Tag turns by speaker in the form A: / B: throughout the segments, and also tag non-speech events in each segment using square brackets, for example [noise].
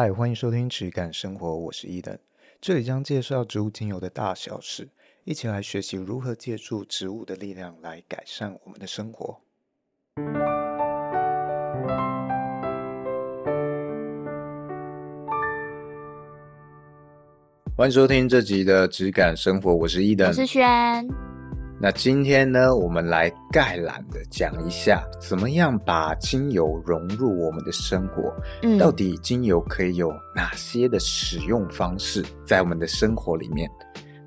A: 嗨，欢迎收听质感生活，我是伊登。这里将介绍植物精油的大小事，一起来学习如何借助植物的力量来改善我们的生活。欢迎收听这集的质感生活，我是伊登，
B: 我是轩。
A: 那今天呢，我们来概览的讲一下，怎么样把精油融入我们的生活。嗯，到底精油可以有哪些的使用方式在我们的生活里面？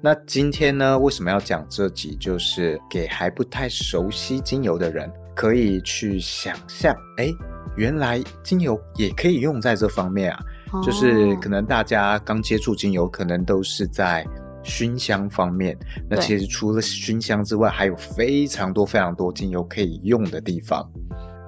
A: 那今天呢，为什么要讲这集？就是给还不太熟悉精油的人，可以去想象，哎，原来精油也可以用在这方面啊。哦，就是可能大家刚接触精油，可能都是在。熏香方面，那其实除了熏香之外，还有非常多非常多精油可以用的地方。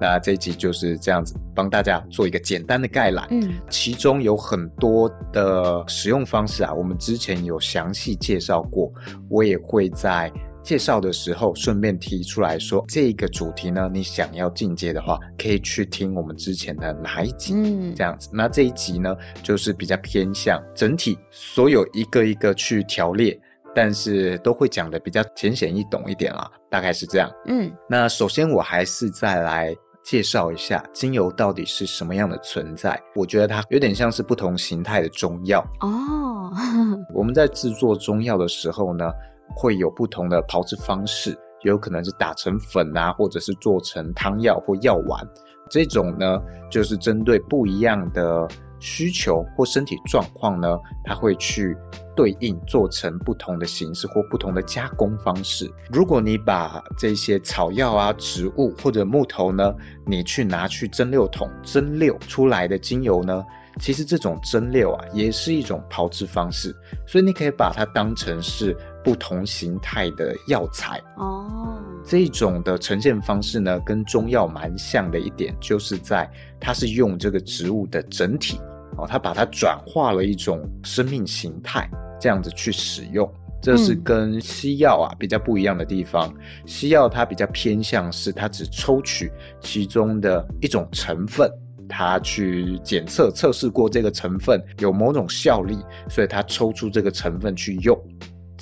A: 那这一集就是这样子，帮大家做一个简单的概览。嗯，其中有很多的使用方式啊，我们之前有详细介绍过，我也会在。介绍的时候，顺便提出来说，这个主题呢，你想要进阶的话，可以去听我们之前的哪一集，嗯，这样子。那这一集呢，就是比较偏向整体，所有一个一个去条列，但是都会讲的比较浅显易懂一点啦，大概是这样。嗯，那首先我还是再来介绍一下精油到底是什么样的存在。我觉得它有点像是不同形态的中药哦。[laughs] 我们在制作中药的时候呢，会有不同的炮制方式，有可能是打成粉啊，或者是做成汤药或药丸。这种呢，就是针对不一样的需求或身体状况呢，它会去对应做成不同的形式或不同的加工方式。如果你把这些草药啊、植物或者木头呢，你去拿去蒸馏桶蒸馏出来的精油呢，其实这种蒸馏啊，也是一种炮制方式，所以你可以把它当成是不同形态的药材哦。这种的呈现方式呢，跟中药蛮像的一点，就是在它是用这个植物的整体哦，它把它转化了一种生命形态，这样子去使用。这是跟西药啊比较不一样的地方。西药它比较偏向是它只抽取其中的一种成分。它去检测测试过这个成分有某种效力，所以它抽出这个成分去用，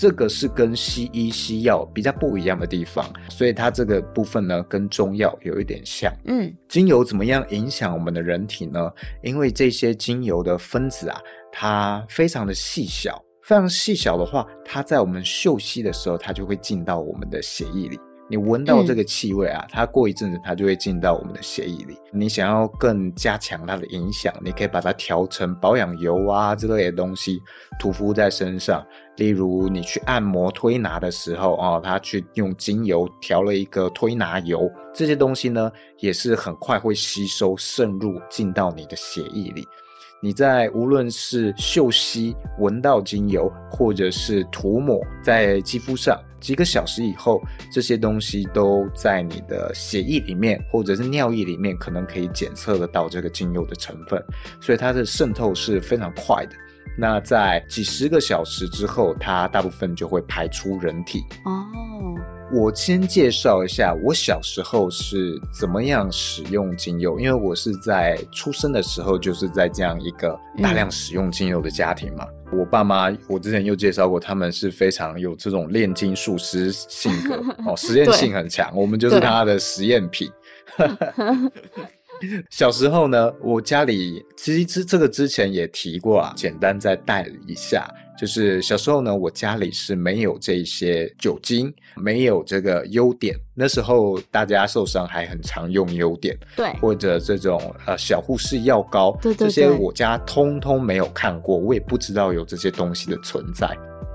A: 这个是跟西医西药比较不一样的地方，所以它这个部分呢跟中药有一点像。嗯，精油怎么样影响我们的人体呢？因为这些精油的分子啊，它非常的细小，非常细小的话，它在我们嗅吸的时候，它就会进到我们的血液里。你闻到这个气味啊，嗯、它过一阵子它就会进到我们的血液里。你想要更加强它的影响，你可以把它调成保养油啊之类的东西涂敷在身上。例如你去按摩推拿的时候啊，它去用精油调了一个推拿油，这些东西呢也是很快会吸收渗入进到你的血液里。你在无论是嗅吸闻到精油，或者是涂抹在肌肤上，几个小时以后，这些东西都在你的血液里面，或者是尿液里面，可能可以检测得到这个精油的成分，所以它的渗透是非常快的。那在几十个小时之后，它大部分就会排出人体。哦。我先介绍一下我小时候是怎么样使用精油，因为我是在出生的时候就是在这样一个大量使用精油的家庭嘛。嗯、我爸妈，我之前又介绍过，他们是非常有这种炼金术师性格 [laughs] 哦，实验性很强，我们就是他的实验品。[laughs] 小时候呢，我家里其实这这个之前也提过啊，简单再带一下。就是小时候呢，我家里是没有这些酒精，没有这个优碘。那时候大家受伤还很常用优碘，对，或者这种呃小护士药膏，对对对，这些我家通通没有看过，我也不知道有这些东西的存在。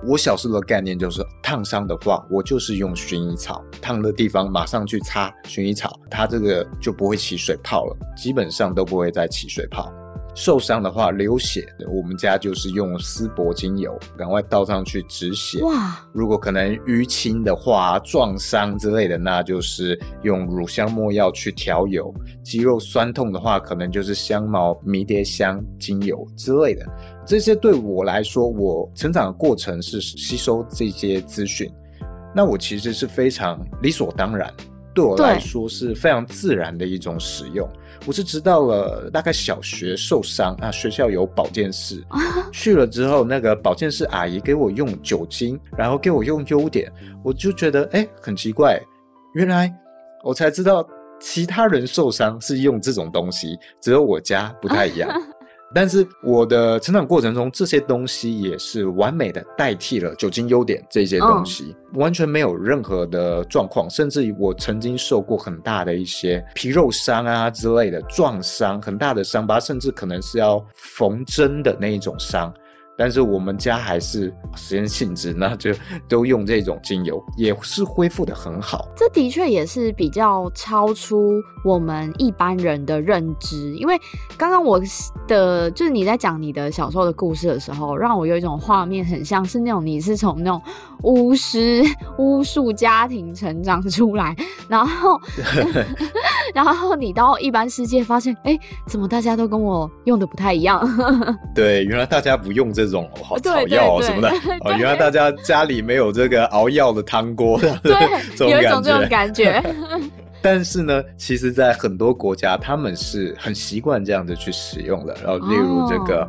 A: 我小时候的概念就是，烫伤的话，我就是用薰衣草，烫的地方马上去擦薰衣草，它这个就不会起水泡了，基本上都不会再起水泡。受伤的话，流血，我们家就是用丝柏精油，赶快倒上去止血。哇！如果可能淤青的话，撞伤之类的，那就是用乳香没药去调油。肌肉酸痛的话，可能就是香茅、迷迭香精油之类的。这些对我来说，我成长的过程是吸收这些资讯，那我其实是非常理所当然。对我来说是非常自然的一种使用。我是直到了大概小学受伤啊，学校有保健室，去了之后，那个保健室阿姨给我用酒精，然后给我用优点，我就觉得哎，很奇怪，原来我才知道其他人受伤是用这种东西，只有我家不太一样。[laughs] 但是我的成长过程中，这些东西也是完美的代替了酒精优点这些东西，哦、完全没有任何的状况。甚至于我曾经受过很大的一些皮肉伤啊之类的撞伤，很大的伤疤，甚至可能是要缝针的那一种伤。但是我们家还是实验性质，[laughs] 那就都用这种精油，也是恢复得很好。
B: 这的确也是比较超出我们一般人的认知，因为刚刚我的就是你在讲你的小时候的故事的时候，让我有一种画面，很像是那种你是从那种巫师 [laughs] 巫术家庭成长出来，然后 [laughs] 然后你到一般世界发现，哎，怎么大家都跟我用的不太一样？[laughs]
A: 对，原来大家不用这。这种好草药什么的哦，原来大家家里没有这个熬药的汤锅，
B: 对，[laughs] 有一种这种感觉。[laughs]
A: 但是呢，其实，在很多国家，他们是很习惯这样子去使用的。然后，例如这个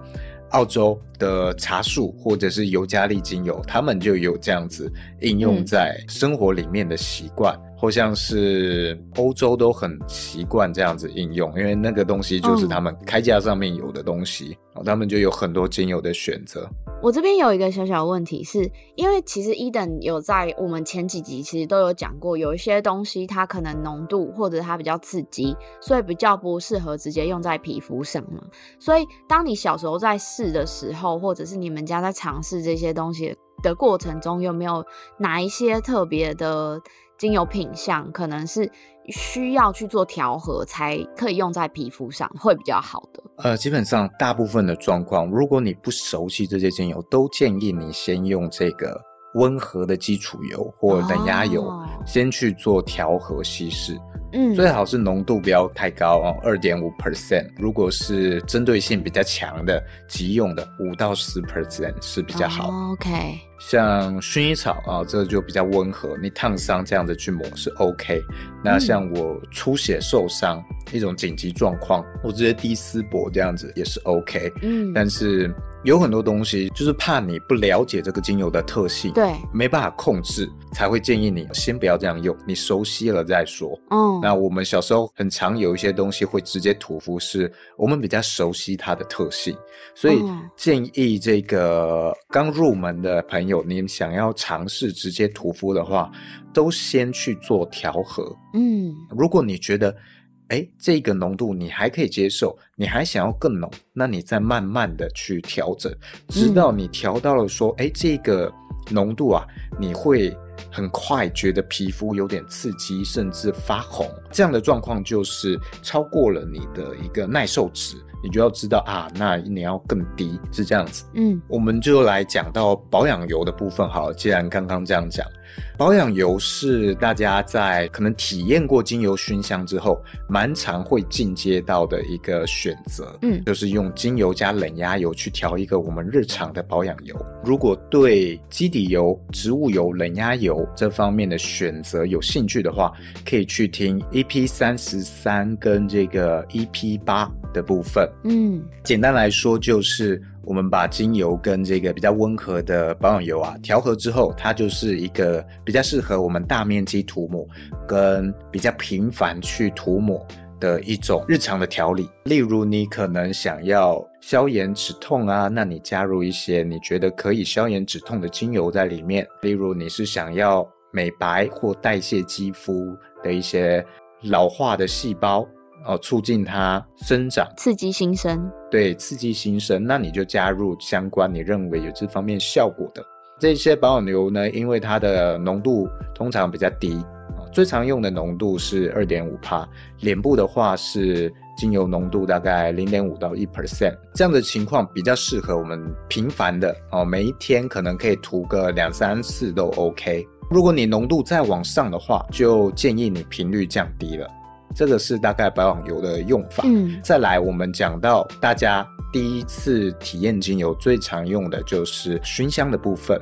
A: 澳洲的茶树或者是尤加利精油，他们就有这样子应用在生活里面的习惯。嗯或像是欧洲都很习惯这样子应用，因为那个东西就是他们开架上面有的东西，嗯、他们就有很多精油的选择。
B: 我这边有一个小小问题是，是因为其实 Eden 有在我们前几集其实都有讲过，有一些东西它可能浓度或者它比较刺激，所以比较不适合直接用在皮肤上嘛。所以当你小时候在试的时候，或者是你们家在尝试这些东西的过程中，有没有哪一些特别的？精油品相可能是需要去做调和才可以用在皮肤上，会比较好的。
A: 呃，基本上大部分的状况，如果你不熟悉这些精油，都建议你先用这个温和的基础油或冷压油，哦、先去做调和稀释。嗯，最好是浓度不要太高哦，二点五 percent。如果是针对性比较强的急用的，五到十 percent 是比较好。
B: 哦、OK，
A: 像薰衣草啊、哦，这个就比较温和，你烫伤这样子去抹是 OK。那像我出血受伤、嗯、一种紧急状况，我直接滴丝柏这样子也是 OK。嗯，但是。有很多东西就是怕你不了解这个精油的特性，
B: 对，
A: 没办法控制，才会建议你先不要这样用，你熟悉了再说。哦，那我们小时候很常有一些东西会直接涂敷，是我们比较熟悉它的特性，所以建议这个刚入门的朋友，你想要尝试直接涂敷的话，都先去做调和。嗯，如果你觉得。哎，这个浓度你还可以接受，你还想要更浓，那你再慢慢的去调整，直到你调到了说，哎，这个浓度啊，你会很快觉得皮肤有点刺激，甚至发红，这样的状况就是超过了你的一个耐受值，你就要知道啊，那你要更低，是这样子。嗯，我们就来讲到保养油的部分好了，既然刚刚这样讲。保养油是大家在可能体验过精油熏香之后，蛮常会进阶到的一个选择，嗯，就是用精油加冷压油去调一个我们日常的保养油。如果对基底油、植物油、冷压油这方面的选择有兴趣的话，可以去听 EP 三十三跟这个 EP 八的部分。嗯，简单来说就是。我们把精油跟这个比较温和的保养油啊调和之后，它就是一个比较适合我们大面积涂抹跟比较频繁去涂抹的一种日常的调理。例如，你可能想要消炎止痛啊，那你加入一些你觉得可以消炎止痛的精油在里面。例如，你是想要美白或代谢肌肤的一些老化的细胞。哦，促进它生长，
B: 刺激新生。
A: 对，刺激新生，那你就加入相关你认为有这方面效果的这些保养油呢？因为它的浓度通常比较低，最常用的浓度是二点五帕。脸部的话是精油浓度大概零点五到一 percent，这样的情况比较适合我们频繁的哦，每一天可能可以涂个两三次都 OK。如果你浓度再往上的话，就建议你频率降低了。这个是大概保养油的用法。嗯，再来我们讲到大家第一次体验精油最常用的就是熏香的部分。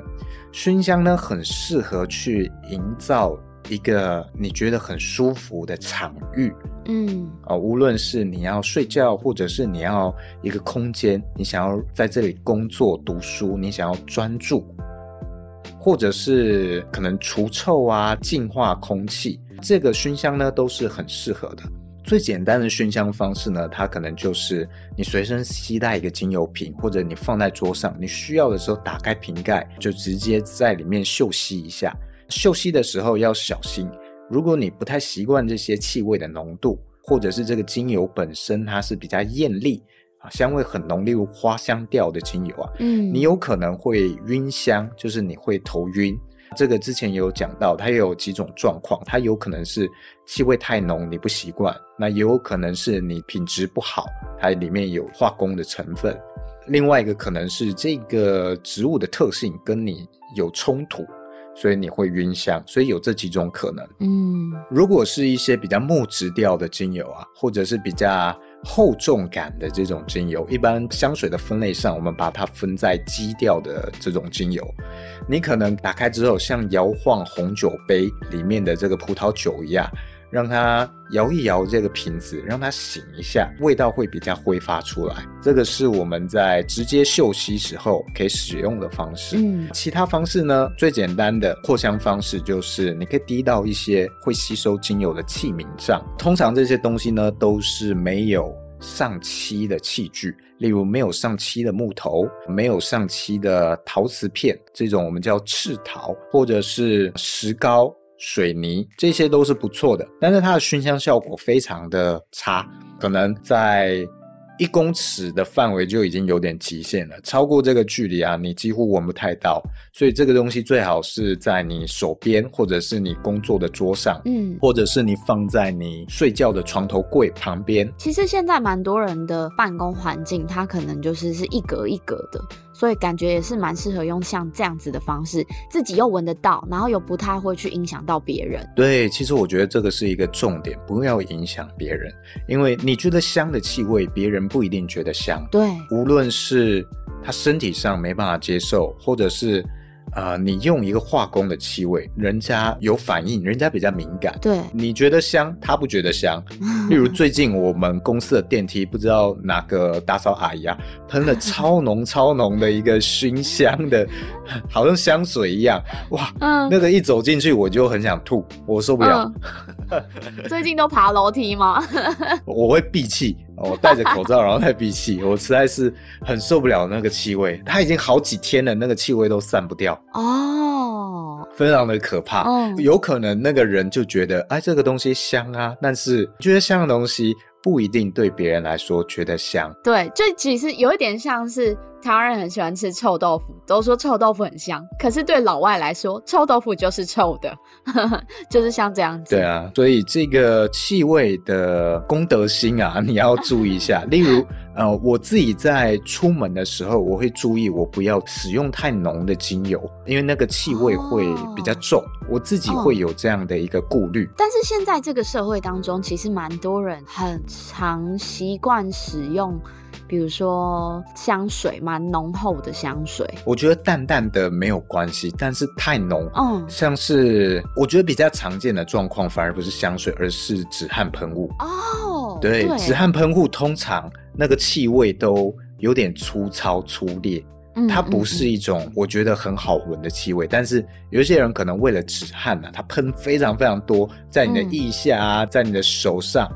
A: 熏香呢，很适合去营造一个你觉得很舒服的场域，
B: 嗯，
A: 啊、呃，无论是你要睡觉，或者是你要一个空间，你想要在这里工作、读书，你想要专注，或者是可能除臭啊、净化空气，这个熏香呢都是很适合的。最简单的熏香方式呢，它可能就是你随身携带一个精油瓶，或者你放在桌上，你需要的时候打开瓶盖，就直接在里面嗅吸一下。嗅吸的时候要小心，如果你不太习惯这些气味的浓度，或者是这个精油本身它是比较艳丽啊，香味很浓，例如花香调的精油啊，
B: 嗯，
A: 你有可能会晕香，就是你会头晕。这个之前有讲到，它也有几种状况，它有可能是气味太浓你不习惯，那也有可能是你品质不好，它里面有化工的成分。另外一个可能是这个植物的特性跟你有冲突，所以你会晕香，所以有这几种可能。
B: 嗯，
A: 如果是一些比较木质调的精油啊，或者是比较厚重感的这种精油，一般香水的分类上，我们把它分在基调的这种精油。你可能打开之后，像摇晃红酒杯里面的这个葡萄酒一样，让它摇一摇这个瓶子，让它醒一下，味道会比较挥发出来。这个是我们在直接嗅吸时候可以使用的方式。
B: 嗯，
A: 其他方式呢，最简单的扩香方式就是你可以滴到一些会吸收精油的器皿上。通常这些东西呢，都是没有上漆的器具，例如没有上漆的木头，没有上漆的陶瓷片，这种我们叫赤陶，或者是石膏、水泥，这些都是不错的。但是它的熏香效果非常的差，可能在一公尺的范围就已经有点极限了，超过这个距离啊，你几乎闻不太到。所以这个东西最好是在你手边，或者是你工作的桌上，
B: 嗯，
A: 或者是你放在你睡觉的床头柜旁边。
B: 其实现在蛮多人的办公环境，它可能就是是一格一格的，所以感觉也是蛮适合用像这样子的方式，自己又闻得到，然后又不太会去影响到别人。
A: 对，其实我觉得这个是一个重点，不要影响别人，因为你觉得香的气味，别人不一定觉得香。
B: 对，
A: 无论是他身体上没办法接受，或者是呃，你用一个化工的气味，人家有反应，人家比较敏感。
B: 对，
A: 你觉得香，他不觉得香。[laughs] 例如最近我们公司的电梯，不知道哪个打扫阿姨啊，喷了超浓超浓的一个熏香的，好像香水一样。哇，
B: 嗯，
A: 那个一走进去我就很想吐，我受不了。
B: 嗯、[laughs] 最近都爬楼梯吗？[laughs]
A: 我会闭气。我戴着口罩，然后再闭气，我实在是很受不了那个气味。它已经好几天了，那个气味都散不掉
B: 哦，
A: 非常的可怕。
B: 哦，
A: 有可能那个人就觉得，哎，这个东西香啊，但是觉得香的东西不一定对别人来说觉得香。
B: 对，这其实有一点像是台湾人很喜欢吃臭豆腐，都说臭豆腐很香，可是对老外来说，臭豆腐就是臭的，[laughs] 就是像这样子。
A: 对啊，所以这个气味的功德心啊，你要注意一下。[laughs] 例如，呃，我自己在出门的时候，我会注意我不要使用太浓的精油，因为那个气味会比较重，哦、我自己会有这样的一个顾虑。
B: 但是现在这个社会当中，其实蛮多人很常习惯使用。比如说香水，蛮浓厚的香水，
A: 我觉得淡淡的没有关系，但是太浓，
B: 嗯，
A: 像是我觉得比较常见的状况，反而不是香水，而是止汗喷雾。
B: 哦，
A: 对，止汗喷雾通常那个气味都有点粗糙粗劣，
B: 嗯，
A: 它不是一种我觉得很好闻的气味，嗯。但是有些人可能为了止汗呢，啊，他喷非常非常多，在你的腋下啊，嗯，在你的手上。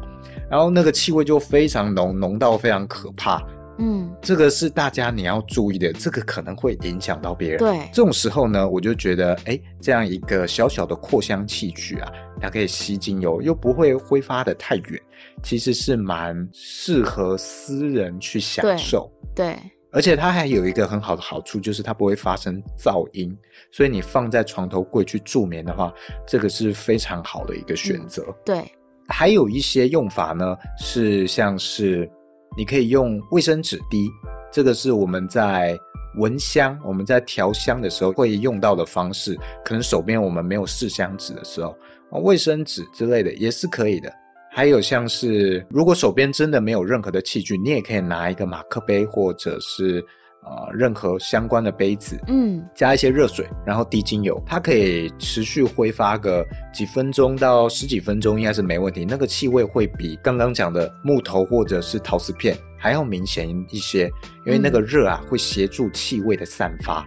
A: 然后那个气味就非常浓，浓到非常可怕。
B: 嗯，
A: 这个是大家你要注意的，这个可能会影响到别人。
B: 对，
A: 这种时候呢，我就觉得，哎，这样一个小小的扩香器具啊，它可以吸精油，又不会挥发的太远，其实是蛮适合私人去享受。
B: 对，对，
A: 而且它还有一个很好的好处，就是它不会发生噪音，所以你放在床头柜去助眠的话，这个是非常好的一个选择。
B: 嗯，对。
A: 还有一些用法呢，是像是你可以用卫生纸滴，这个是我们在闻香、我们在调香的时候会用到的方式。可能手边我们没有试香纸的时候，卫生纸之类的也是可以的。还有像是如果手边真的没有任何的器具，你也可以拿一个马克杯或者是、呃，任何相关的杯子，
B: 嗯，
A: 加一些热水，然后滴精油，它可以持续挥发个几分钟到十几分钟，应该是没问题。那个气味会比刚刚讲的木头或者是陶瓷片还要明显一些，因为那个热啊会协助气味的散发，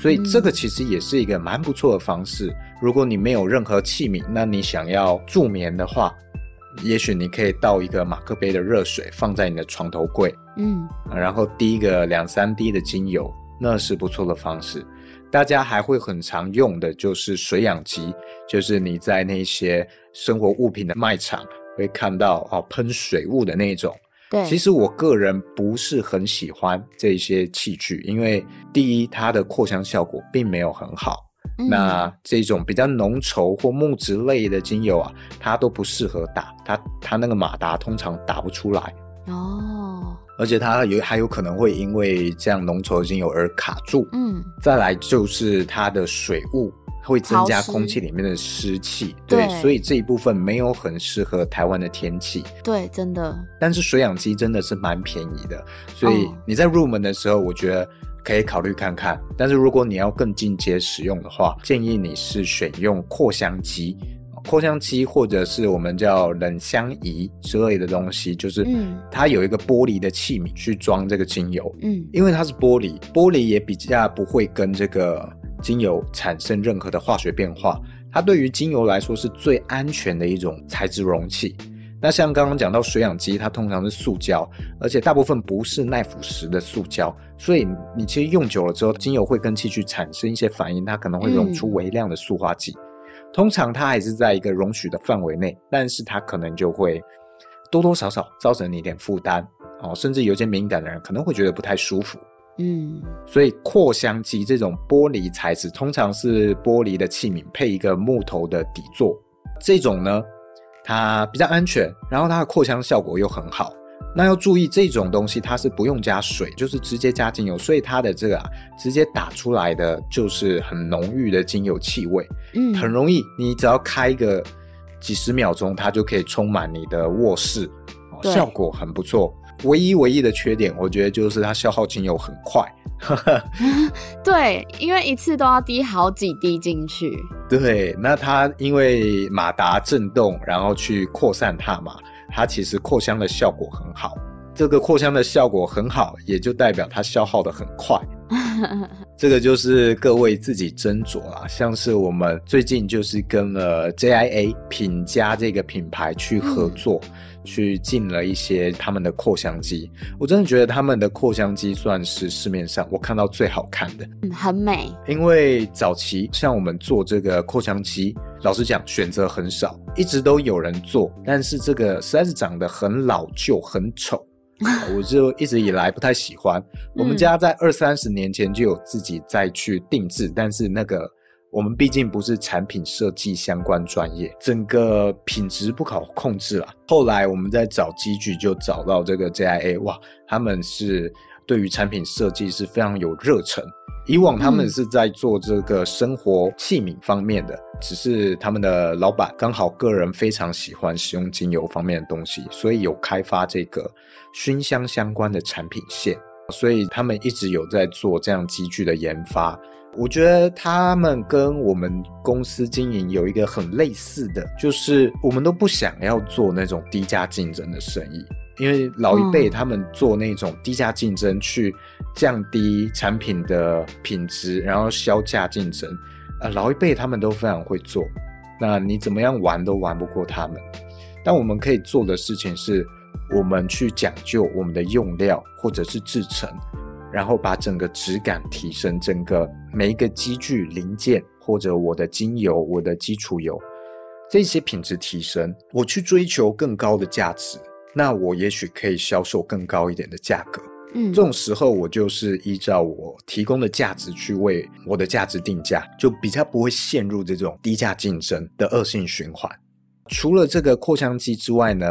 A: 所以这个其实也是一个蛮不错的方式。如果你没有任何器皿，那你想要助眠的话。也许你可以倒一个马克杯的热水放在你的床头柜，
B: 嗯，
A: 然后滴一个两三滴的精油，那是不错的方式。大家还会很常用的就是水氧机，就是你在那些生活物品的卖场会看到哦，喷水雾的那种。
B: 对，
A: 其实我个人不是很喜欢这些器具，因为第一，它的扩香效果并没有很好。那这种比较浓稠或木质类的精油啊，它都不适合打，它它那个马达通常打不出来
B: 哦，
A: 而且它有还有可能会因为这样浓稠的精油而卡住。
B: 嗯，
A: 再来就是它的水雾会增加空气里面的湿气，对，对，所以这一部分没有很适合台湾的天气。
B: 对，真的。
A: 但是水氧机真的是蛮便宜的，所以你在入门的时候，我觉得。可以考虑看看，但是如果你要更进阶使用的话，建议你是选用扩香机、扩香机或者是我们叫冷香仪之类的东西，就是它有一个玻璃的器皿去装这个精油，
B: 嗯，
A: 因为它是玻璃，玻璃也比较不会跟这个精油产生任何的化学变化，它对于精油来说是最安全的一种材质容器。那像刚刚讲到水氧机，它通常是塑胶，而且大部分不是耐腐蚀的塑胶，所以你其实用久了之后，精油会跟器具产生一些反应，它可能会溶出微量的塑化剂。嗯、通常它还是在一个容许的范围内，但是它可能就会多多少少造成你一点负担哦，甚至有些敏感的人可能会觉得不太舒服。
B: 嗯，
A: 所以扩香机这种玻璃材质，通常是玻璃的器皿配一个木头的底座，这种呢。它比较安全，然后它的扩香效果又很好。那要注意，这种东西它是不用加水，就是直接加精油，所以它的这个啊，直接打出来的就是很浓郁的精油气味。
B: 嗯，
A: 很容易，你只要开个几十秒钟，它就可以充满你的卧室，效果很不错。唯一唯一的缺点，我觉得就是它消耗精油很快。[laughs]
B: 对，因为一次都要滴好几滴进去。[laughs]
A: 对，那它因为马达震动，然后去扩散它嘛，它其实扩香的效果很好。这个扩香的效果很好，也就代表它消耗的很快。[laughs] 这个就是各位自己斟酌啦。像是我们最近就是跟了 JIA 品家这个品牌去合作，嗯、去进了一些他们的扩香机。我真的觉得他们的扩香机算是市面上我看到最好看的，
B: 嗯，很美。
A: 因为早期像我们做这个扩香机，老实讲选择很少，一直都有人做，但是这个实在是长得很老旧、很丑。我就一直以来不太喜欢。我们家在二三十年前就有自己再去定制，但是那个我们毕竟不是产品设计相关专业，整个品质不好控制了。后来我们在找机具，就找到这个 JIA，哇，他们是对于产品设计是非常有热忱。以往他们是在做这个生活器皿方面的，只是他们的老板刚好个人非常喜欢使用精油方面的东西，所以有开发这个熏香相关的产品线，所以他们一直有在做这样机具的研发。我觉得他们跟我们公司经营有一个很类似的，就是我们都不想要做那种低价竞争的生意。因为老一辈他们做那种低价竞争，去降低产品的品质，然后销价竞争，呃，老一辈他们都非常会做。那你怎么样玩都玩不过他们。但我们可以做的事情是，我们去讲究我们的用料或者是制成，然后把整个质感提升，整个每一个机具零件或者我的精油、我的基础油这些品质提升，我去追求更高的价值。那我也许可以销售更高一点的价格，
B: 嗯，
A: 这种时候我就是依照我提供的价值去为我的价值定价，就比较不会陷入这种低价竞争的恶性循环。除了这个扩香机之外呢，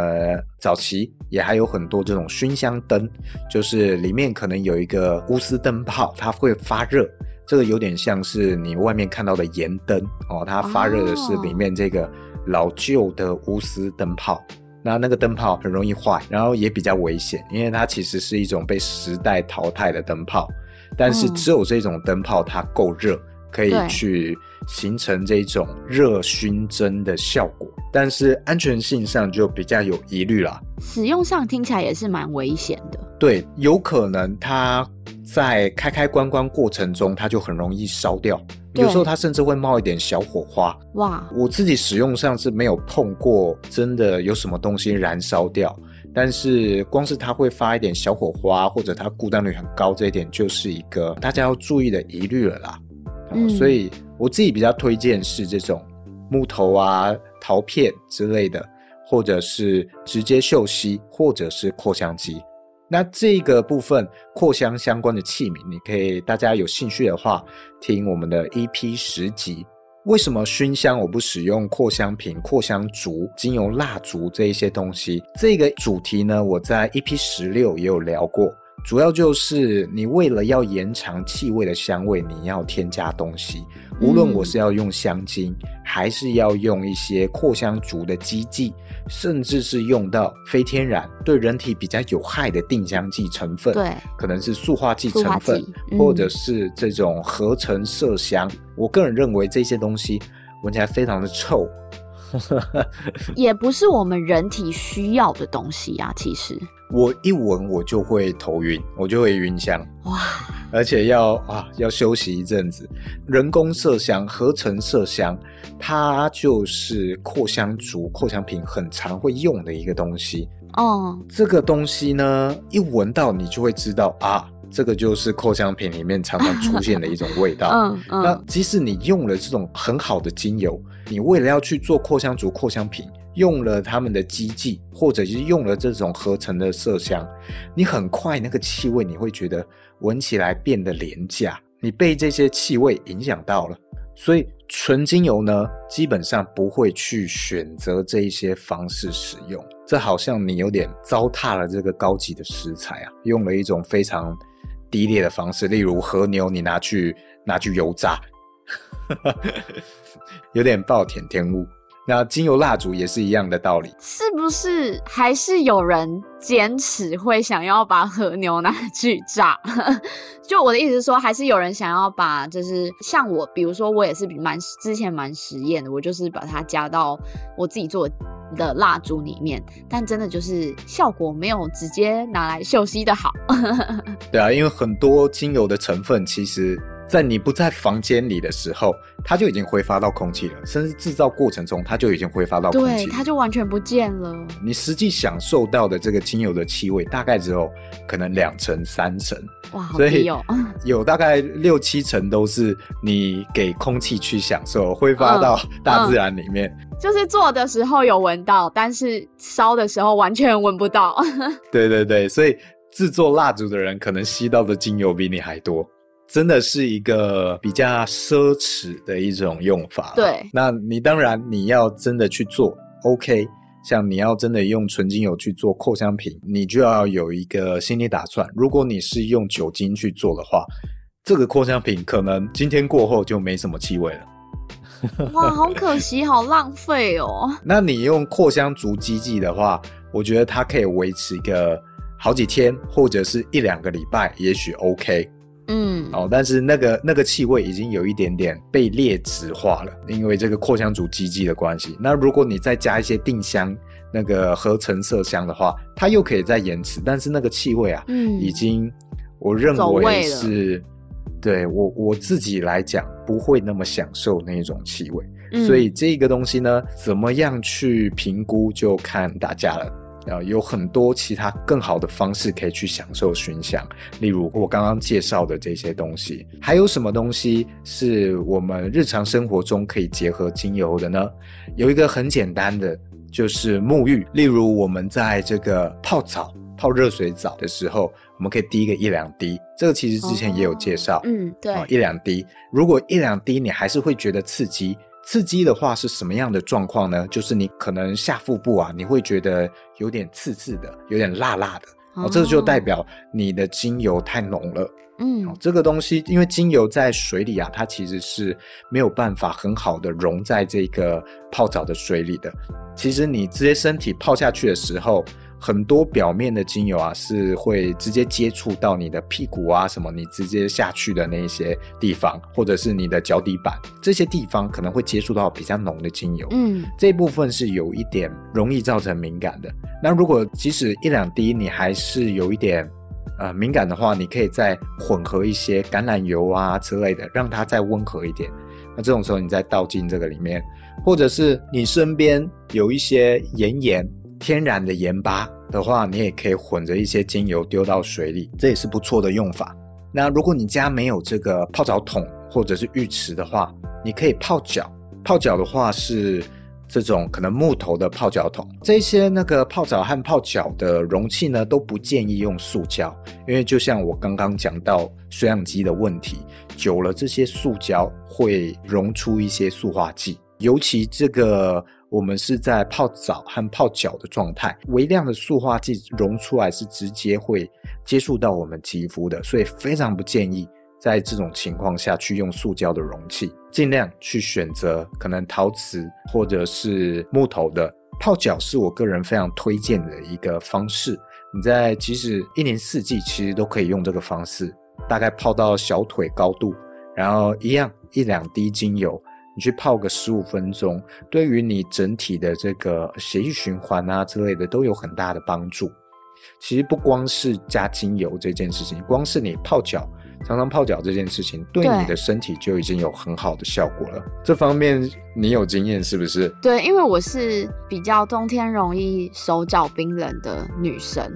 A: 早期也还有很多这种熏香灯，就是里面可能有一个钨丝灯泡，它会发热，这个有点像是你外面看到的盐灯哦，它发热的是里面这个老旧的钨丝灯泡。那那个灯泡很容易坏，然后也比较危险，因为它其实是一种被时代淘汰的灯泡。但是只有这种灯泡它够热，可以去形成这种热熏蒸的效果。但是安全性上就比较有疑虑啦。
B: 使用上听起来也是蛮危险的。
A: 对，有可能它在开开关关过程中，它就很容易烧掉。有时候它甚至会冒一点小火花。哇！我自己使用上是没有碰过，真的有什么东西燃烧掉。但是光是它会发一点小火花，或者它故障率很高，这一点就是一个大家要注意的疑虑了啦。嗯，所以我自己比较推荐是这种木头啊、陶片之类的，或者是直接嗅吸，或者是扩香机。那这个部分扩香相关的器皿，你可以大家有兴趣的话，听我们的 EP 十集。为什么熏香我不使用扩香瓶、扩香烛、精油蜡烛这一些东西？这个主题呢，我在 EP 十六也有聊过。主要就是你为了要延长气味的香味，你要添加东西。无论我是要用香精，嗯、还是要用一些扩香烛的基剂，甚至是用到非天然对人体比较有害的定香剂成分，对，可能是塑化剂成分，嗯、或者是这种合成麝香。我个人认为这些东西闻起来非常的臭，[laughs]
B: 也不是我们人体需要的东西啊，其实。
A: 我一闻我就会头晕，我就会晕香哇，而且要啊要休息一阵子。人工麝香、合成麝香，它就是扩香烛、扩香瓶很常会用的一个东西哦。这个东西呢，一闻到你就会知道啊，这个就是扩香瓶里面常常出现的一种味道。[laughs] 嗯嗯。那即使你用了这种很好的精油，你为了要去做扩香烛、扩香瓶。用了他们的基剂，或者是用了这种合成的麝香，你很快那个气味你会觉得闻起来变得廉价，你被这些气味影响到了。所以纯精油呢，基本上不会去选择这一些方式使用。这好像你有点糟蹋了这个高级的食材啊，用了一种非常低劣的方式，例如和牛，你拿去拿去油炸，[laughs] 有点暴殄天物。那精油蜡烛也是一样的道理，
B: 是不是？还是有人坚持会想要把和牛拿去炸？[laughs] 就我的意思是说，还是有人想要把，就是像我，比如说我也是蛮之前蛮实验的，我就是把它加到我自己做的蜡烛里面，但真的就是效果没有直接拿来秀吸的好。[laughs]
A: 对啊，因为很多精油的成分其实。在你不在房间里的时候，它就已经挥发到空气了，甚至制造过程中，它就已经挥发到空气，
B: 对，它就完全不见了。
A: 你实际享受到的这个精油的气味，大概只有可能两成、三成，
B: 哇，好低哦。
A: 所 [laughs] 以有大概六七成都是你给空气去享受，挥发到大自然里面。
B: 嗯嗯，就是做的时候有闻到，但是烧的时候完全闻不到。[laughs]
A: 对对对，所以制作蜡烛的人可能吸到的精油比你还多。真的是一个比较奢侈的一种用法。
B: 对，
A: 那你当然你要真的去做，OK，像你要真的用纯精油去做扩香瓶，你就要有一个心理打算。如果你是用酒精去做的话，这个扩香瓶可能今天过后就没什么气味了。
B: 哇，好可惜，好浪费哦。[laughs]
A: 那你用扩香足基剂的话，我觉得它可以维持一个好几天，或者是一两个礼拜，也许 OK。
B: 嗯，
A: 哦，但是那个那个气味已经有一点点被劣质化了，因为这个扩香组基基的关系。那如果你再加一些定香，那个合成麝香的话，它又可以再延迟，但是那个气味啊，嗯，已经我认为是，对我我自己来讲不会那么享受那种气味，嗯，所以这个东西呢，怎么样去评估就看大家了。啊，有很多其他更好的方式可以去享受熏香，例如我刚刚介绍的这些东西。还有什么东西是我们日常生活中可以结合精油的呢？有一个很简单的，就是沐浴。例如我们在这个泡澡、泡热水澡的时候，我们可以滴个一两滴。这个其实之前也有介绍，
B: 嗯，对，
A: 一两滴。如果一两滴你还是会觉得刺激。刺激的话是什么样的状况呢？就是你可能下腹部啊，你会觉得有点刺刺的，有点辣辣的，哦，这就代表你的精油太浓了。
B: 嗯，
A: 这个东西因为精油在水里啊，它其实是没有办法很好的溶在这个泡澡的水里的。其实你直接身体泡下去的时候，很多表面的精油啊是会直接接触到你的屁股啊什么，你直接下去的那些地方，或者是你的脚底板这些地方可能会接触到比较浓的精油。
B: 嗯，
A: 这部分是有一点容易造成敏感的。那如果即使一两滴你还是有一点。呃，敏感的话，你可以再混合一些橄榄油啊之类的，让它再温和一点。那这种时候，你再倒进这个里面，或者是你身边有一些盐盐天然的盐巴的话，你也可以混着一些精油丢到水里，这也是不错的用法。那如果你家没有这个泡澡桶或者是浴池的话，你可以泡脚。泡脚的话是。这种可能木头的泡脚桶，这些那个泡澡和泡脚的容器呢，都不建议用塑胶，因为就像我刚刚讲到水氧机的问题，久了这些塑胶会溶出一些塑化剂，尤其这个我们是在泡澡和泡脚的状态，微量的塑化剂溶出来是直接会接触到我们肌肤的，所以非常不建议。在这种情况下去用塑胶的容器，尽量去选择可能陶瓷或者是木头的。泡脚是我个人非常推荐的一个方式。你在即使一年四季，其实都可以用这个方式，大概泡到小腿高度，然后一样一两滴精油，你去泡个十五分钟，对于你整体的这个血液循环啊之类的都有很大的帮助。其实不光是加精油这件事情，光是你泡脚。常常泡脚这件事情，对你的身体就已经有很好的效果了。这方面你有经验是不是？
B: 对，因为我是比较冬天容易手脚冰冷的女生，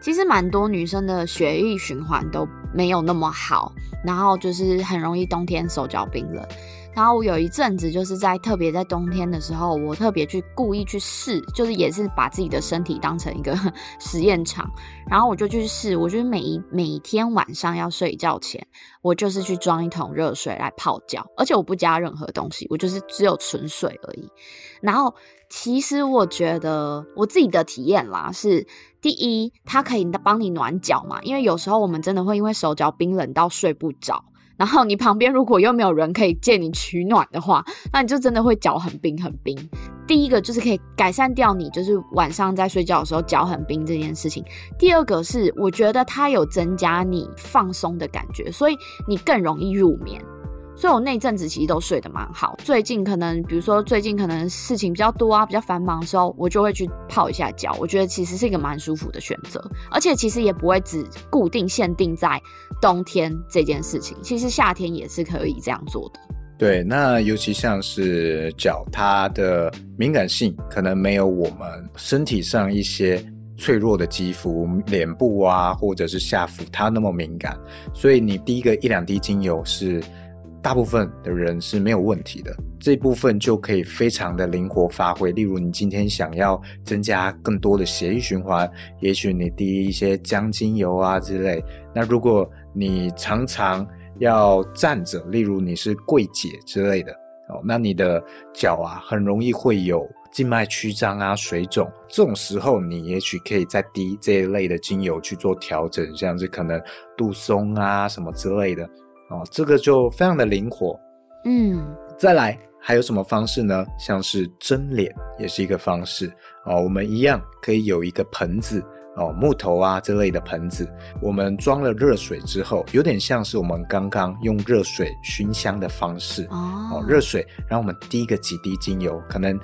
B: 其实蛮多女生的血液循环都没有那么好，然后就是很容易冬天手脚冰冷。然后我有一阵子就是在特别在冬天的时候，我特别去故意去试，就是也是把自己的身体当成一个 [laughs] 实验场，然后我就去试，我就是每一每天晚上要睡觉前，我就是去装一桶热水来泡脚，而且我不加任何东西，我就是只有纯水而已。然后其实我觉得我自己的体验啦是，第一，它可以帮你暖脚嘛，因为有时候我们真的会因为手脚冰冷到睡不着。然后你旁边如果又没有人可以借你取暖的话，那你就真的会脚很冰很冰。第一个就是可以改善掉你就是晚上在睡觉的时候脚很冰这件事情。第二个是我觉得它有增加你放松的感觉，所以你更容易入眠。所以我那阵子其实都睡得蛮好。最近可能，比如说最近可能事情比较多啊，比较繁忙的时候，我就会去泡一下脚。我觉得其实是一个蛮舒服的选择，而且其实也不会只固定限定在冬天这件事情，其实夏天也是可以这样做的。
A: 对，那尤其像是脚，它的敏感性可能没有我们身体上一些脆弱的肌肤，脸部啊或者是下腹它那么敏感，所以你滴个一两滴精油是。大部分的人是没有问题的，这部分就可以非常的灵活发挥。例如，你今天想要增加更多的血液循环，也许你滴一些姜精油啊之类。那如果你常常要站着，例如你是柜姐之类的哦，那你的脚啊很容易会有静脉曲张啊、水肿，这种时候你也许可以再滴这一类的精油去做调整，像是可能杜松啊什么之类的。哦，这个就非常的灵活，
B: 嗯，
A: 再来还有什么方式呢？像是蒸脸也是一个方式哦。我们一样可以有一个盆子哦，木头啊这类的盆子，我们装了热水之后，有点像是我们刚刚用热水熏香的方式
B: 哦。
A: 热水，然后我们滴个几滴精油，可能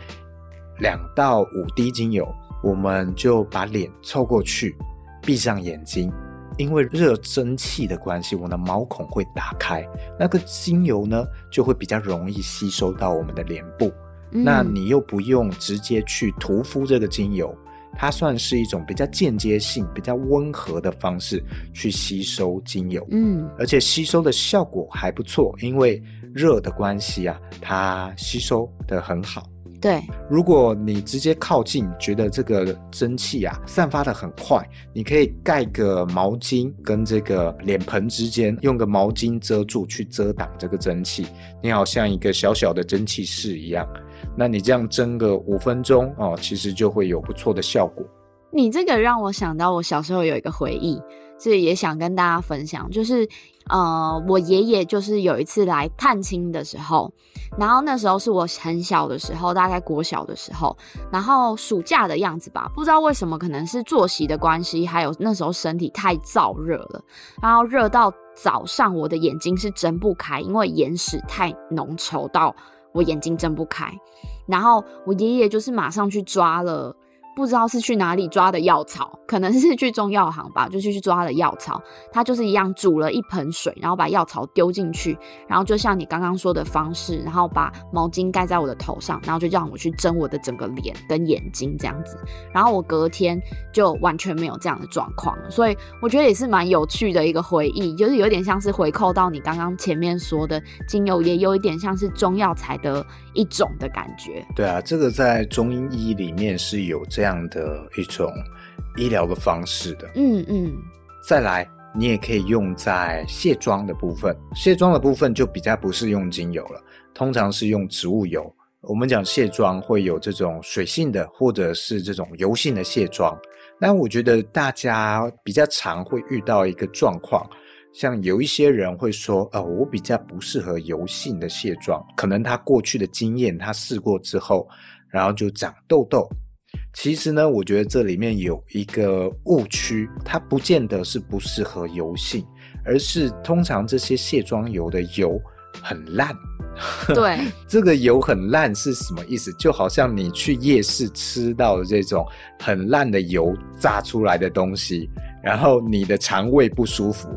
A: 两到五滴精油，我们就把脸凑过去，闭上眼睛。因为热蒸汽的关系，我的毛孔会打开，那个精油呢就会比较容易吸收到我们的脸部。嗯。那你又不用直接去涂敷这个精油，它算是一种比较间接性、比较温和的方式去吸收精油。
B: 嗯，
A: 而且吸收的效果还不错，因为热的关系啊，它吸收的很好。
B: 对，
A: 如果你直接靠近，觉得这个蒸汽啊散发的很快，你可以盖个毛巾跟这个脸盆之间，用个毛巾遮住，去遮挡这个蒸汽。你好像一个小小的蒸汽室一样，那你这样蒸个五分钟哦，其实就会有不错的效果。
B: 你这个让我想到我小时候有一个回忆，所以也想跟大家分享，就是呃，我爷爷就是有一次来探亲的时候，然后那时候是我很小的时候，大概国小的时候，然后暑假的样子吧，不知道为什么，可能是作息的关系，还有那时候身体太燥热了，然后热到早上我的眼睛是睁不开，因为眼屎太浓稠到我眼睛睁不开，然后我爷爷就是马上去抓了。不知道是去哪里抓的药草，可能是去中药行吧，就去去抓了药草。他就是一样煮了一盆水，然后把药草丢进去，然后就像你刚刚说的方式，然后把毛巾盖在我的头上，然后就让我去蒸我的整个脸跟眼睛这样子。然后我隔天就完全没有这样的状况，所以我觉得也是蛮有趣的一个回忆，就是有点像是回扣到你刚刚前面说的精油，也有一点像是中药材的一种的感觉。
A: 对啊，这个在中医里面是有这。这样的一种医疗的方式的，
B: 嗯嗯，
A: 再来，你也可以用在卸妆的部分。卸妆的部分就比较不是用精油了，通常是用植物油。我们讲卸妆会有这种水性的，或者是这种油性的卸妆。那我觉得大家比较常会遇到一个状况，像有一些人会说，呃，我比较不适合油性的卸妆，可能他过去的经验，他试过之后，然后就长痘痘。其实呢，我觉得这里面有一个误区，它不见得是不适合油性，而是通常这些卸妆油的油很烂。[laughs]
B: 对，
A: 这个油很烂是什么意思？就好像你去夜市吃到的这种很烂的油炸出来的东西，然后你的肠胃不舒服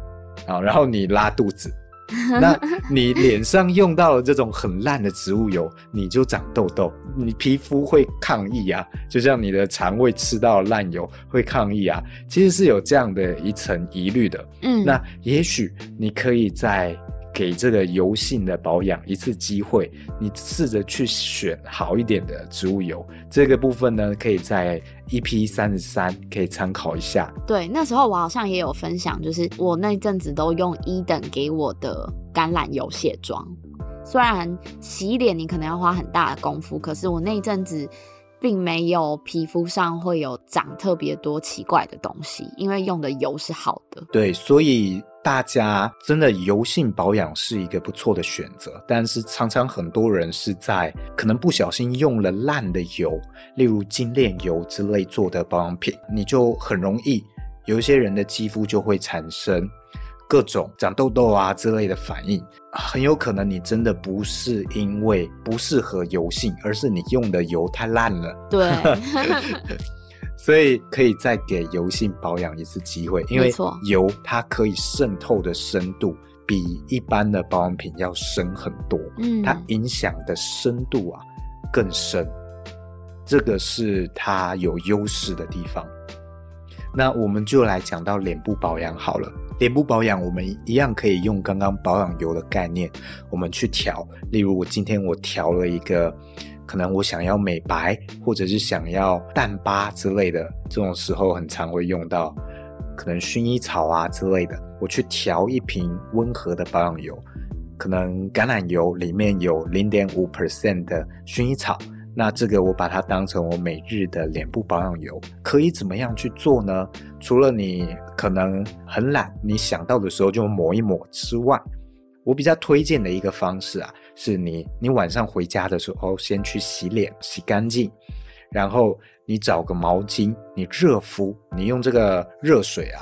A: 啊，然后你拉肚子。[laughs] 那你脸上用到了这种很烂的植物油，你就长痘痘，你皮肤会抗议啊，就像你的肠胃吃到了烂油会抗议啊，其实是有这样的一层疑虑的。
B: 嗯，
A: 那也许你可以在。给这个油性的保养一次机会，你试着去选好一点的植物油。这个部分呢，可以在 EP 三十三可以参考一下。
B: 对，那时候我好像也有分享，就是我那阵子都用一等给我的橄榄油卸妆。虽然洗脸你可能要花很大的功夫，可是我那一阵子并没有皮肤上会有长特别多奇怪的东西，因为用的油是好的。
A: 对，所以。大家真的油性保养是一个不错的选择，但是常常很多人是在可能不小心用了烂的油，例如精炼油之类做的保养品，你就很容易有一些人的肌肤就会产生各种长痘痘啊之类的反应，很有可能你真的不是因为不适合油性，而是你用的油太烂了。
B: 对。[laughs]
A: 所以可以再给油性保养一次机会，因为油它可以渗透的深度比一般的保养品要深很多，
B: 嗯，
A: 它影响的深度啊更深，这个是它有优势的地方。那我们就来讲到脸部保养好了，脸部保养我们一样可以用刚刚保养油的概念，我们去调，例如我今天我调了一个。可能我想要美白，或者是想要淡疤之类的，这种时候很常会用到，可能薰衣草啊之类的。我去调一瓶温和的保养油，可能橄榄油里面有零点五 percent 的薰衣草，那这个我把它当成我每日的脸部保养油，可以怎么样去做呢？除了你可能很懒，你想到的时候就抹一抹之外，我比较推荐的一个方式啊。是你，你晚上回家的时候，先去洗脸，洗干净，然后你找个毛巾，你热敷，你用这个热水啊，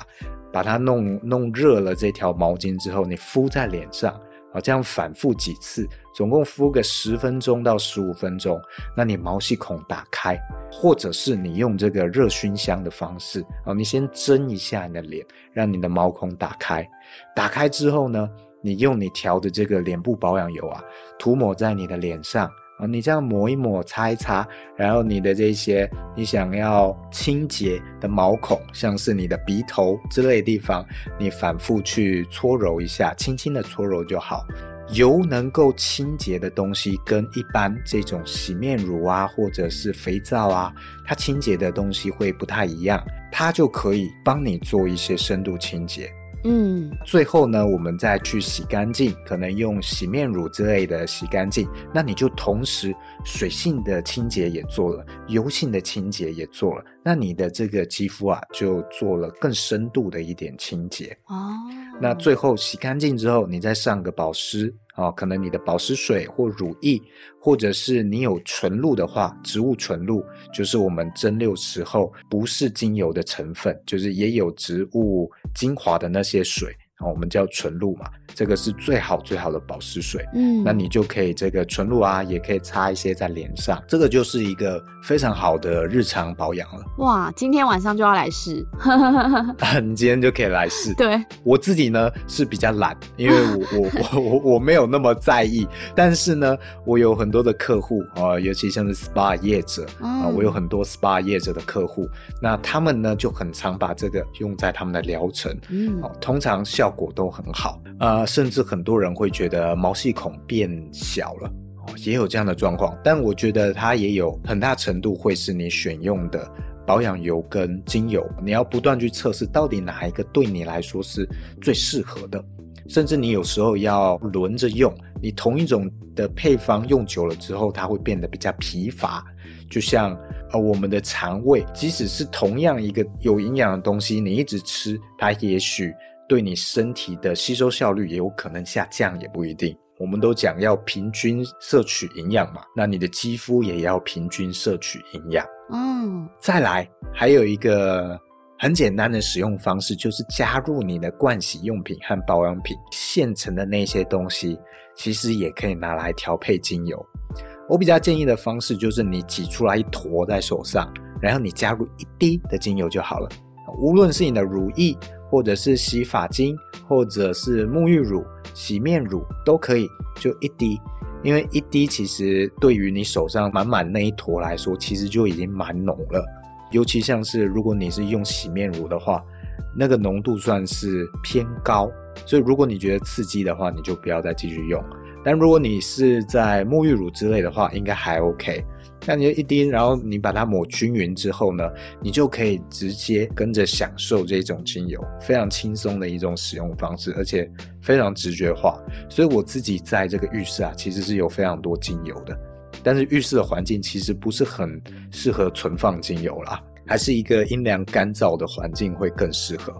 A: 把它弄弄热了这条毛巾之后，你敷在脸上，啊，这样反复几次，总共敷个十分钟到十五分钟，那你毛细孔打开，或者是你用这个热熏香的方式，啊，你先蒸一下你的脸，让你的毛孔打开，打开之后呢，你用你调的这个脸部保养油啊，涂抹在你的脸上啊，你这样抹一抹，擦一擦，然后你的这些你想要清洁的毛孔，像是你的鼻头之类的地方，你反复去搓揉一下，轻轻的搓揉就好。油能够清洁的东西，跟一般这种洗面乳啊，或者是肥皂啊，它清洁的东西会不太一样，它就可以帮你做一些深度清洁。
B: 嗯，
A: 最后呢，我们再去洗干净，可能用洗面乳之类的洗干净，那你就同时水性的清洁也做了，油性的清洁也做了，那你的这个肌肤啊，就做了更深度的一点清洁
B: 哦。
A: 那最后洗干净之后，你再上个保湿。哦，可能你的保湿水或乳液，或者是你有纯露的话，植物纯露就是我们蒸馏时候不是精油的成分，就是也有植物精华的那些水。我们叫纯露嘛，这个是最好最好的保湿水。
B: 嗯，
A: 那你就可以这个纯露啊，也可以擦一些在脸上，这个就是一个非常好的日常保养了。
B: 哇，今天晚上就要来试。[laughs]
A: 你今天就可以来试。
B: 对，
A: 我自己呢是比较懒，因为我我我我 [laughs] 我没有那么在意，但是呢，我有很多的客户啊，尤其像是 SPA 业者啊，我有很多 SPA 业者的客户，那他们呢就很常把这个用在他们的疗程。嗯，通常效。效果都很好，呃，甚至很多人会觉得毛细孔变小了，也有这样的状况。但我觉得它也有很大程度会是你选用的保养油跟精油，你要不断去测试到底哪一个对你来说是最适合的。甚至你有时候要轮着用，你同一种的配方用久了之后，它会变得比较疲乏。就像呃我们的肠胃，即使是同样一个有营养的东西，你一直吃，它也许。对你身体的吸收效率也有可能下降，也不一定。我们都讲要平均摄取营养嘛，那你的肌肤也要平均摄取营养。
B: 嗯，
A: 再来还有一个很简单的使用方式，就是加入你的盥洗用品和保养品现成的那些东西，其实也可以拿来调配精油。我比较建议的方式就是你挤出来一坨在手上，然后你加入一滴的精油就好了。无论是你的乳液，或者是洗发精，或者是沐浴乳、洗面乳都可以，就一滴，因为一滴其实对于你手上满满那一坨来说，其实就已经蛮浓了。尤其像是如果你是用洗面乳的话，那个浓度算是偏高，所以如果你觉得刺激的话，你就不要再继续用。但如果你是在沐浴乳之类的话，应该还 OK。那你就一滴，然后你把它抹均匀之后呢，你就可以直接跟着享受这种精油，非常轻松的一种使用方式，而且非常直觉化。所以我自己在这个浴室啊，其实是有非常多精油的，但是浴室的环境其实不是很适合存放精油啦，还是一个阴凉干燥的环境会更适合。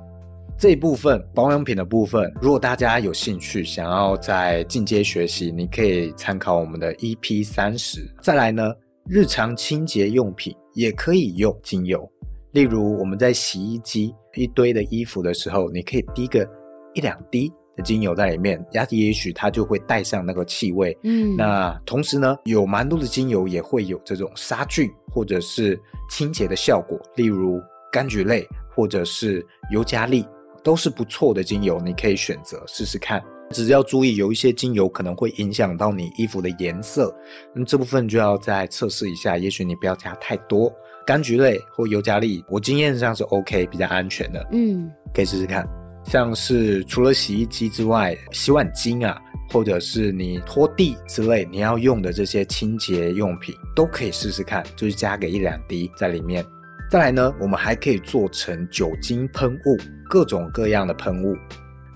A: 这一部分保养品的部分，如果大家有兴趣想要再进阶学习，你可以参考我们的 EP 三十。再来呢，日常清洁用品也可以用精油，例如我们在洗衣机一堆的衣服的时候，你可以滴个一两滴的精油在里面，也也许它就会带上那个气味。嗯，那同时呢，有蛮多的精油也会有这种杀菌或者是清洁的效果，例如柑橘类或者是尤加利，都是不错的精油，你可以选择试试看。只要注意，有一些精油可能会影响到你衣服的颜色，那这部分就要再测试一下。也许你不要加太多柑橘类或尤加利，我经验上是 OK，比较安全的。
B: 嗯，
A: 可以试试看。像是除了洗衣机之外，洗碗巾啊，或者是你拖地之类你要用的这些清洁用品，都可以试试看，就是加个一两滴在里面。再来呢，我们还可以做成酒精喷雾，各种各样的喷雾。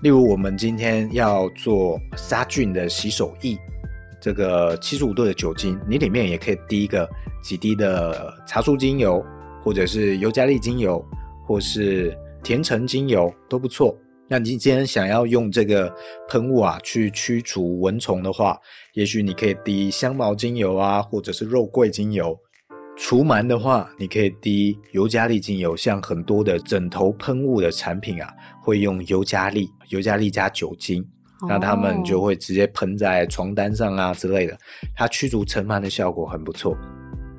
A: 例如，我们今天要做杀菌的洗手液，这个七十五度的酒精，你里面也可以滴一个几滴的茶树精油，或者是尤加利精油，或是甜橙精油都不错。那你今天想要用这个喷雾啊去驱除蚊虫的话，也许你可以滴香茅精油啊，或者是肉桂精油。除螨的话，你可以滴尤加利精油，像很多的枕头喷雾的产品啊，会用尤加利，尤加利加酒精，那他们就会直接喷在床单上啊之类的，它驱逐尘螨的效果很不错。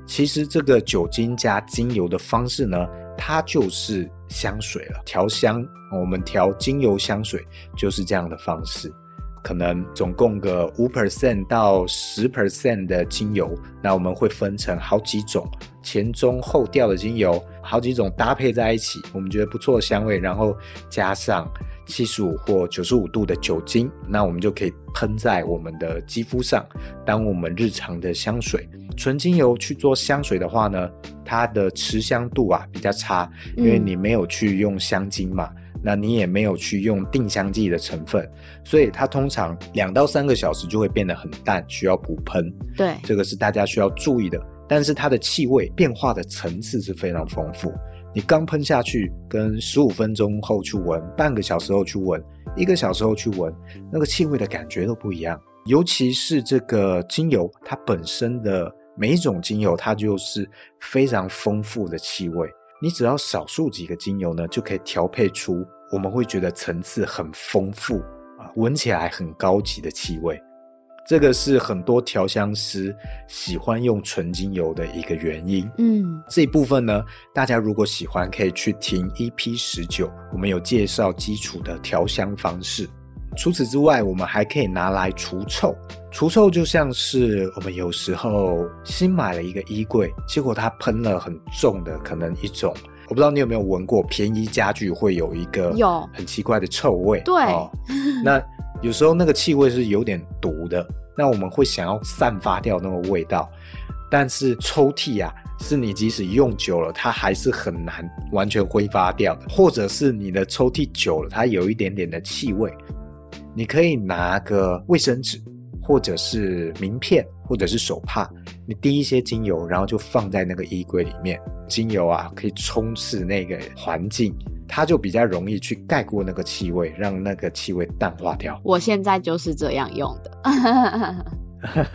A: 其实这个酒精加精油的方式呢，它就是香水了，调香，我们调精油香水就是这样的方式。可能总共个五 percent 到十 percent 的精油，那我们会分成好几种前中后调的精油，好几种搭配在一起，我们觉得不错的香味，然后加上七十五或九十五度的酒精，那我们就可以喷在我们的肌肤上，当我们日常的香水。纯精油去做香水的话呢，它的持香度啊比较差，因为你没有去用香精嘛。那你也没有去用定香剂的成分，所以它通常两到三个小时就会变得很淡，需要补喷。
B: 对，
A: 这个是大家需要注意的。但是它的气味变化的层次是非常丰富。你刚喷下去，跟十五分钟后去闻，半个小时后去闻，一个小时后去闻，那个气味的感觉都不一样。尤其是这个精油，它本身的每一种精油，它就是非常丰富的气味。你只要少数几个精油呢，就可以调配出我们会觉得层次很丰富啊，闻起来很高级的气味。这个是很多调香师喜欢用纯精油的一个原因。
B: 嗯，
A: 这一部分呢，大家如果喜欢，可以去听 EP 十九，我们有介绍基础的调香方式。除此之外，我们还可以拿来除臭。除臭就像是我们有时候新买了一个衣柜，结果它喷了很重的，可能一种，我不知道你有没有闻过，便宜家具会有一个有很奇怪的臭味。
B: 对，
A: 哦，[laughs] 那。有时候那个气味是有点毒的，那我们会想要散发掉那个味道，但是抽屉啊，是你即使用久了，它还是很难完全挥发掉的，或者是你的抽屉久了，它有一点点的气味，你可以拿个卫生纸，或者是名片，或者是手帕，你滴一些精油，然后就放在那个衣柜里面，精油啊可以充斥那个环境。它就比较容易去盖过那个气味，让那个气味淡化掉。
B: 我现在就是这样用的，[laughs]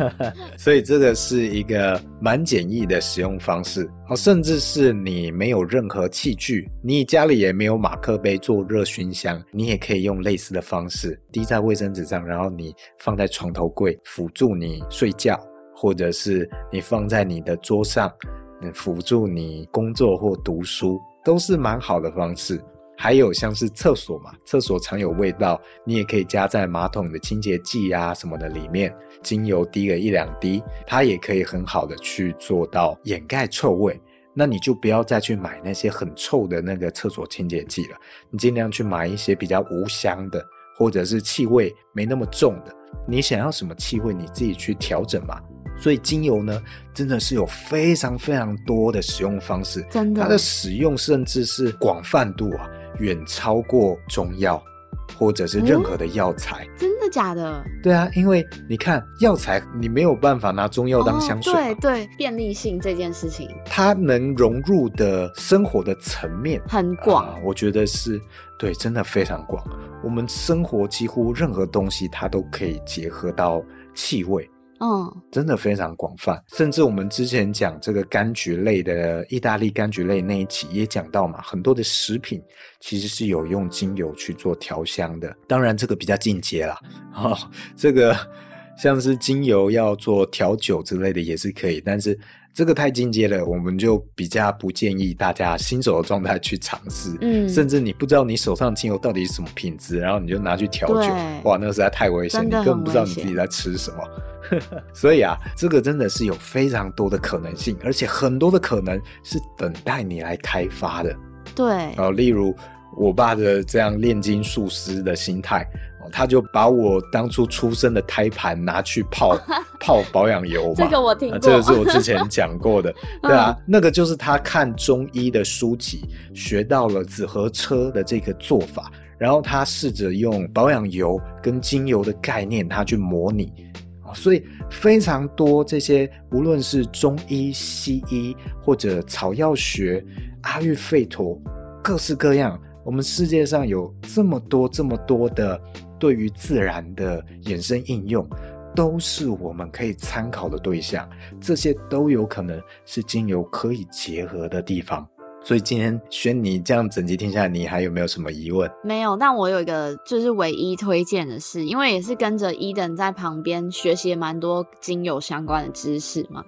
B: [laughs]
A: 所以这个是一个蛮简易的使用方式。哦，甚至是你没有任何器具，你家里也没有马克杯做热熏香，你也可以用类似的方式滴在卫生纸上，然后你放在床头柜辅助你睡觉，或者是你放在你的桌上，辅助你工作或读书。都是蛮好的方式，还有像是厕所嘛，厕所常有味道，你也可以加在马桶的清洁剂啊什么的里面，精油滴个一两滴，它也可以很好的去做到掩盖臭味。那你就不要再去买那些很臭的那个厕所清洁剂了，你尽量去买一些比较无香的，或者是气味没那么重的。你想要什么气味，你自己去调整嘛。所以精油呢，真的是有非常非常多的使用方式，
B: 真的，
A: 它的使用甚至是广泛度啊，远超过中药或者是任何的药材。
B: 真的假的？
A: 对啊，因为你看药材，你没有办法拿中药当香水。
B: 对对，便利性这件事情，
A: 它能融入的生活的层面
B: 很广，
A: 呃，我觉得是对，真的非常广。我们生活几乎任何东西，它都可以结合到气味。
B: 嗯，
A: 真的非常广泛，甚至我们之前讲这个柑橘类的意大利柑橘类那一期也讲到嘛，很多的食品其实是有用精油去做调香的。当然这个比较进阶啦，[laughs] 哦，这个像是精油要做调酒之类的也是可以，但是这个太进阶了，我们就比较不建议大家新手的状态去尝试。嗯，甚至你不知道你手上精油到底是什么品质，然后你就拿去调酒，哇，那个实在太危险，你根本不知道你自己在吃什么。[laughs] 所以啊，这个真的是有非常多的可能性，而且很多的可能是等待你来开发的。
B: 对，
A: 哦，例如我爸的这样炼金术师的心态，他就把我当初出生的胎盘拿去泡 [laughs] 泡保养油嘛。
B: 这个我听过，
A: 这个是我之前讲过的。[laughs] 对啊，那个就是他看中医的书籍，学到了紫河车的这个做法，然后他试着用保养油跟精油的概念，他去模拟。所以非常多这些，无论是中医、西医或者草药学、阿育吠陀，各式各样，我们世界上有这么多这么多的对于自然的衍生应用，都是我们可以参考的对象。这些都有可能是精油可以结合的地方。所以今天轩，你这样整集听下来，你还有没有什么疑问？
B: 没有，但我有一个就是唯一推荐的是，因为也是跟着伊登在旁边学习蛮多精油相关的知识嘛。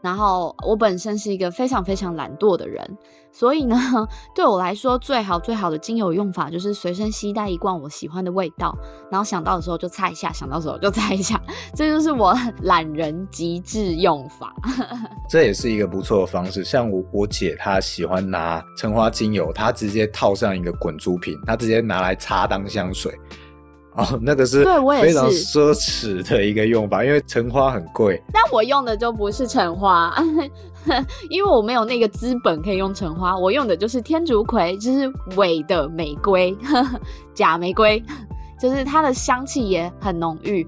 B: 然后我本身是一个非常非常懒惰的人，所以呢，[laughs] 对我来说最好最好的精油用法就是随身携带一罐我喜欢的味道，然后想到的时候就擦一下，想到时候就擦一下，[laughs] 这就是我懒人极致用法。[laughs]
A: 这也是一个不错的方式。像我我姐她喜欢拿橙花精油，她直接套上一个滚珠瓶，她直接拿来擦当香水。[laughs] 哦，那个是非常奢侈的一个用法，因为橙花很贵。
B: 但我用的就不是橙花，[laughs] 因为我没有那个资本可以用橙花，我用的就是天竺葵，就是伪的玫瑰，[laughs] 假玫瑰，就是它的香气也很浓郁，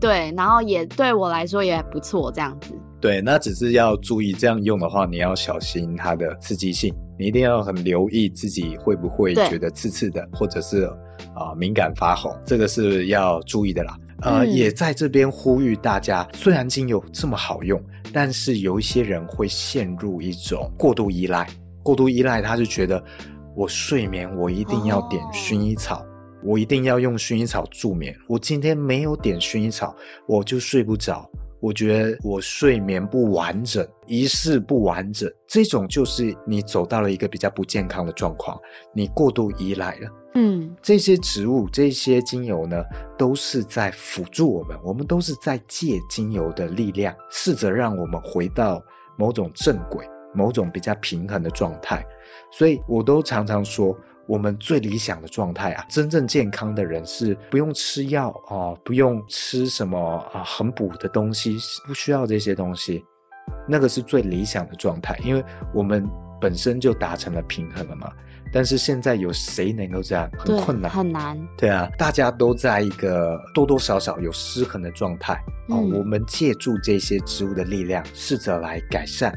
B: 对，然后也对我来说也不错，这样子。
A: 对，那只是要注意，这样用的话，你要小心它的刺激性，你一定要很留意自己会不会觉得刺刺的，或者是啊、呃、敏感发红，这个是要注意的啦。呃，嗯、也在这边呼吁大家，虽然精油这么好用，但是有一些人会陷入一种过度依赖，过度依赖他就觉得我睡眠我一定要点薰衣草，哦、我一定要用薰衣草助眠，我今天没有点薰衣草我就睡不着。我觉得我睡眠不完整，仪式不完整，这种就是你走到了一个比较不健康的状况，你过度依赖了。嗯，这些植物、这些精油呢，都是在辅助我们，我们都是在借精油的力量，试着让我们回到某种正轨、某种比较平衡的状态。所以我都常常说。我们最理想的状态啊，真正健康的人是不用吃药啊，不用吃什么啊很补的东西，不需要这些东西，那个是最理想的状态，因为我们本身就达成了平衡了嘛。但是现在有谁能够这样？很困难，
B: 很难。
A: 对啊，大家都在一个多多少少有失衡的状态啊。我们借助这些植物的力量，试着来改善。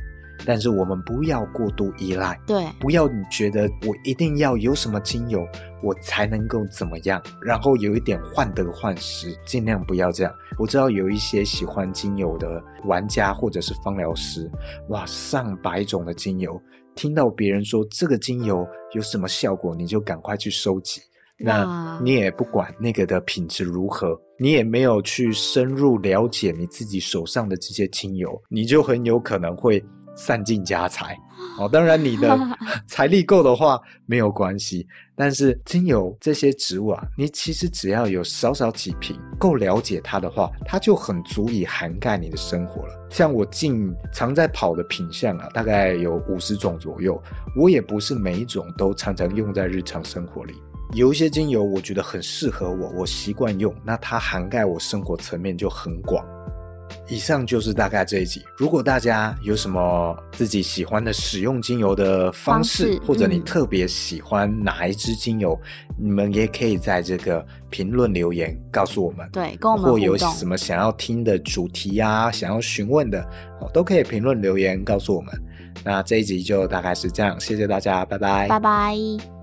A: 但是我们不要过度依赖，
B: 对，
A: 不要你觉得我一定要有什么精油，我才能够怎么样，然后有一点患得患失，尽量不要这样。我知道有一些喜欢精油的玩家或者是芳疗师，哇，上百种的精油，听到别人说这个精油有什么效果，你就赶快去收集，那你也不管那个的品质如何，你也没有去深入了解你自己手上的这些精油，你就很有可能会。散尽家财哦，当然你的 [laughs] 财力够的话没有关系，但是精油这些植物啊，你其实只要有少少几瓶，够了解它的话，它就很足以涵盖你的生活了。像我近常在跑的品相啊，大概有五十种左右，我也不是每一种都常常用在日常生活里。有一些精油我觉得很适合我，我习惯用，那它涵盖我生活层面就很广。以上就是大概这一集。如果大家有什么自己喜欢的使用精油的方式，方式或者你特别喜欢哪一支精油，嗯、你们也可以在这个评论留言告诉我们。
B: 对，跟我们互动。
A: 或有什么想要听的主题啊，想要询问的，都可以评论留言告诉我们。那这一集就大概是这样，谢谢大家，拜拜，
B: 拜拜。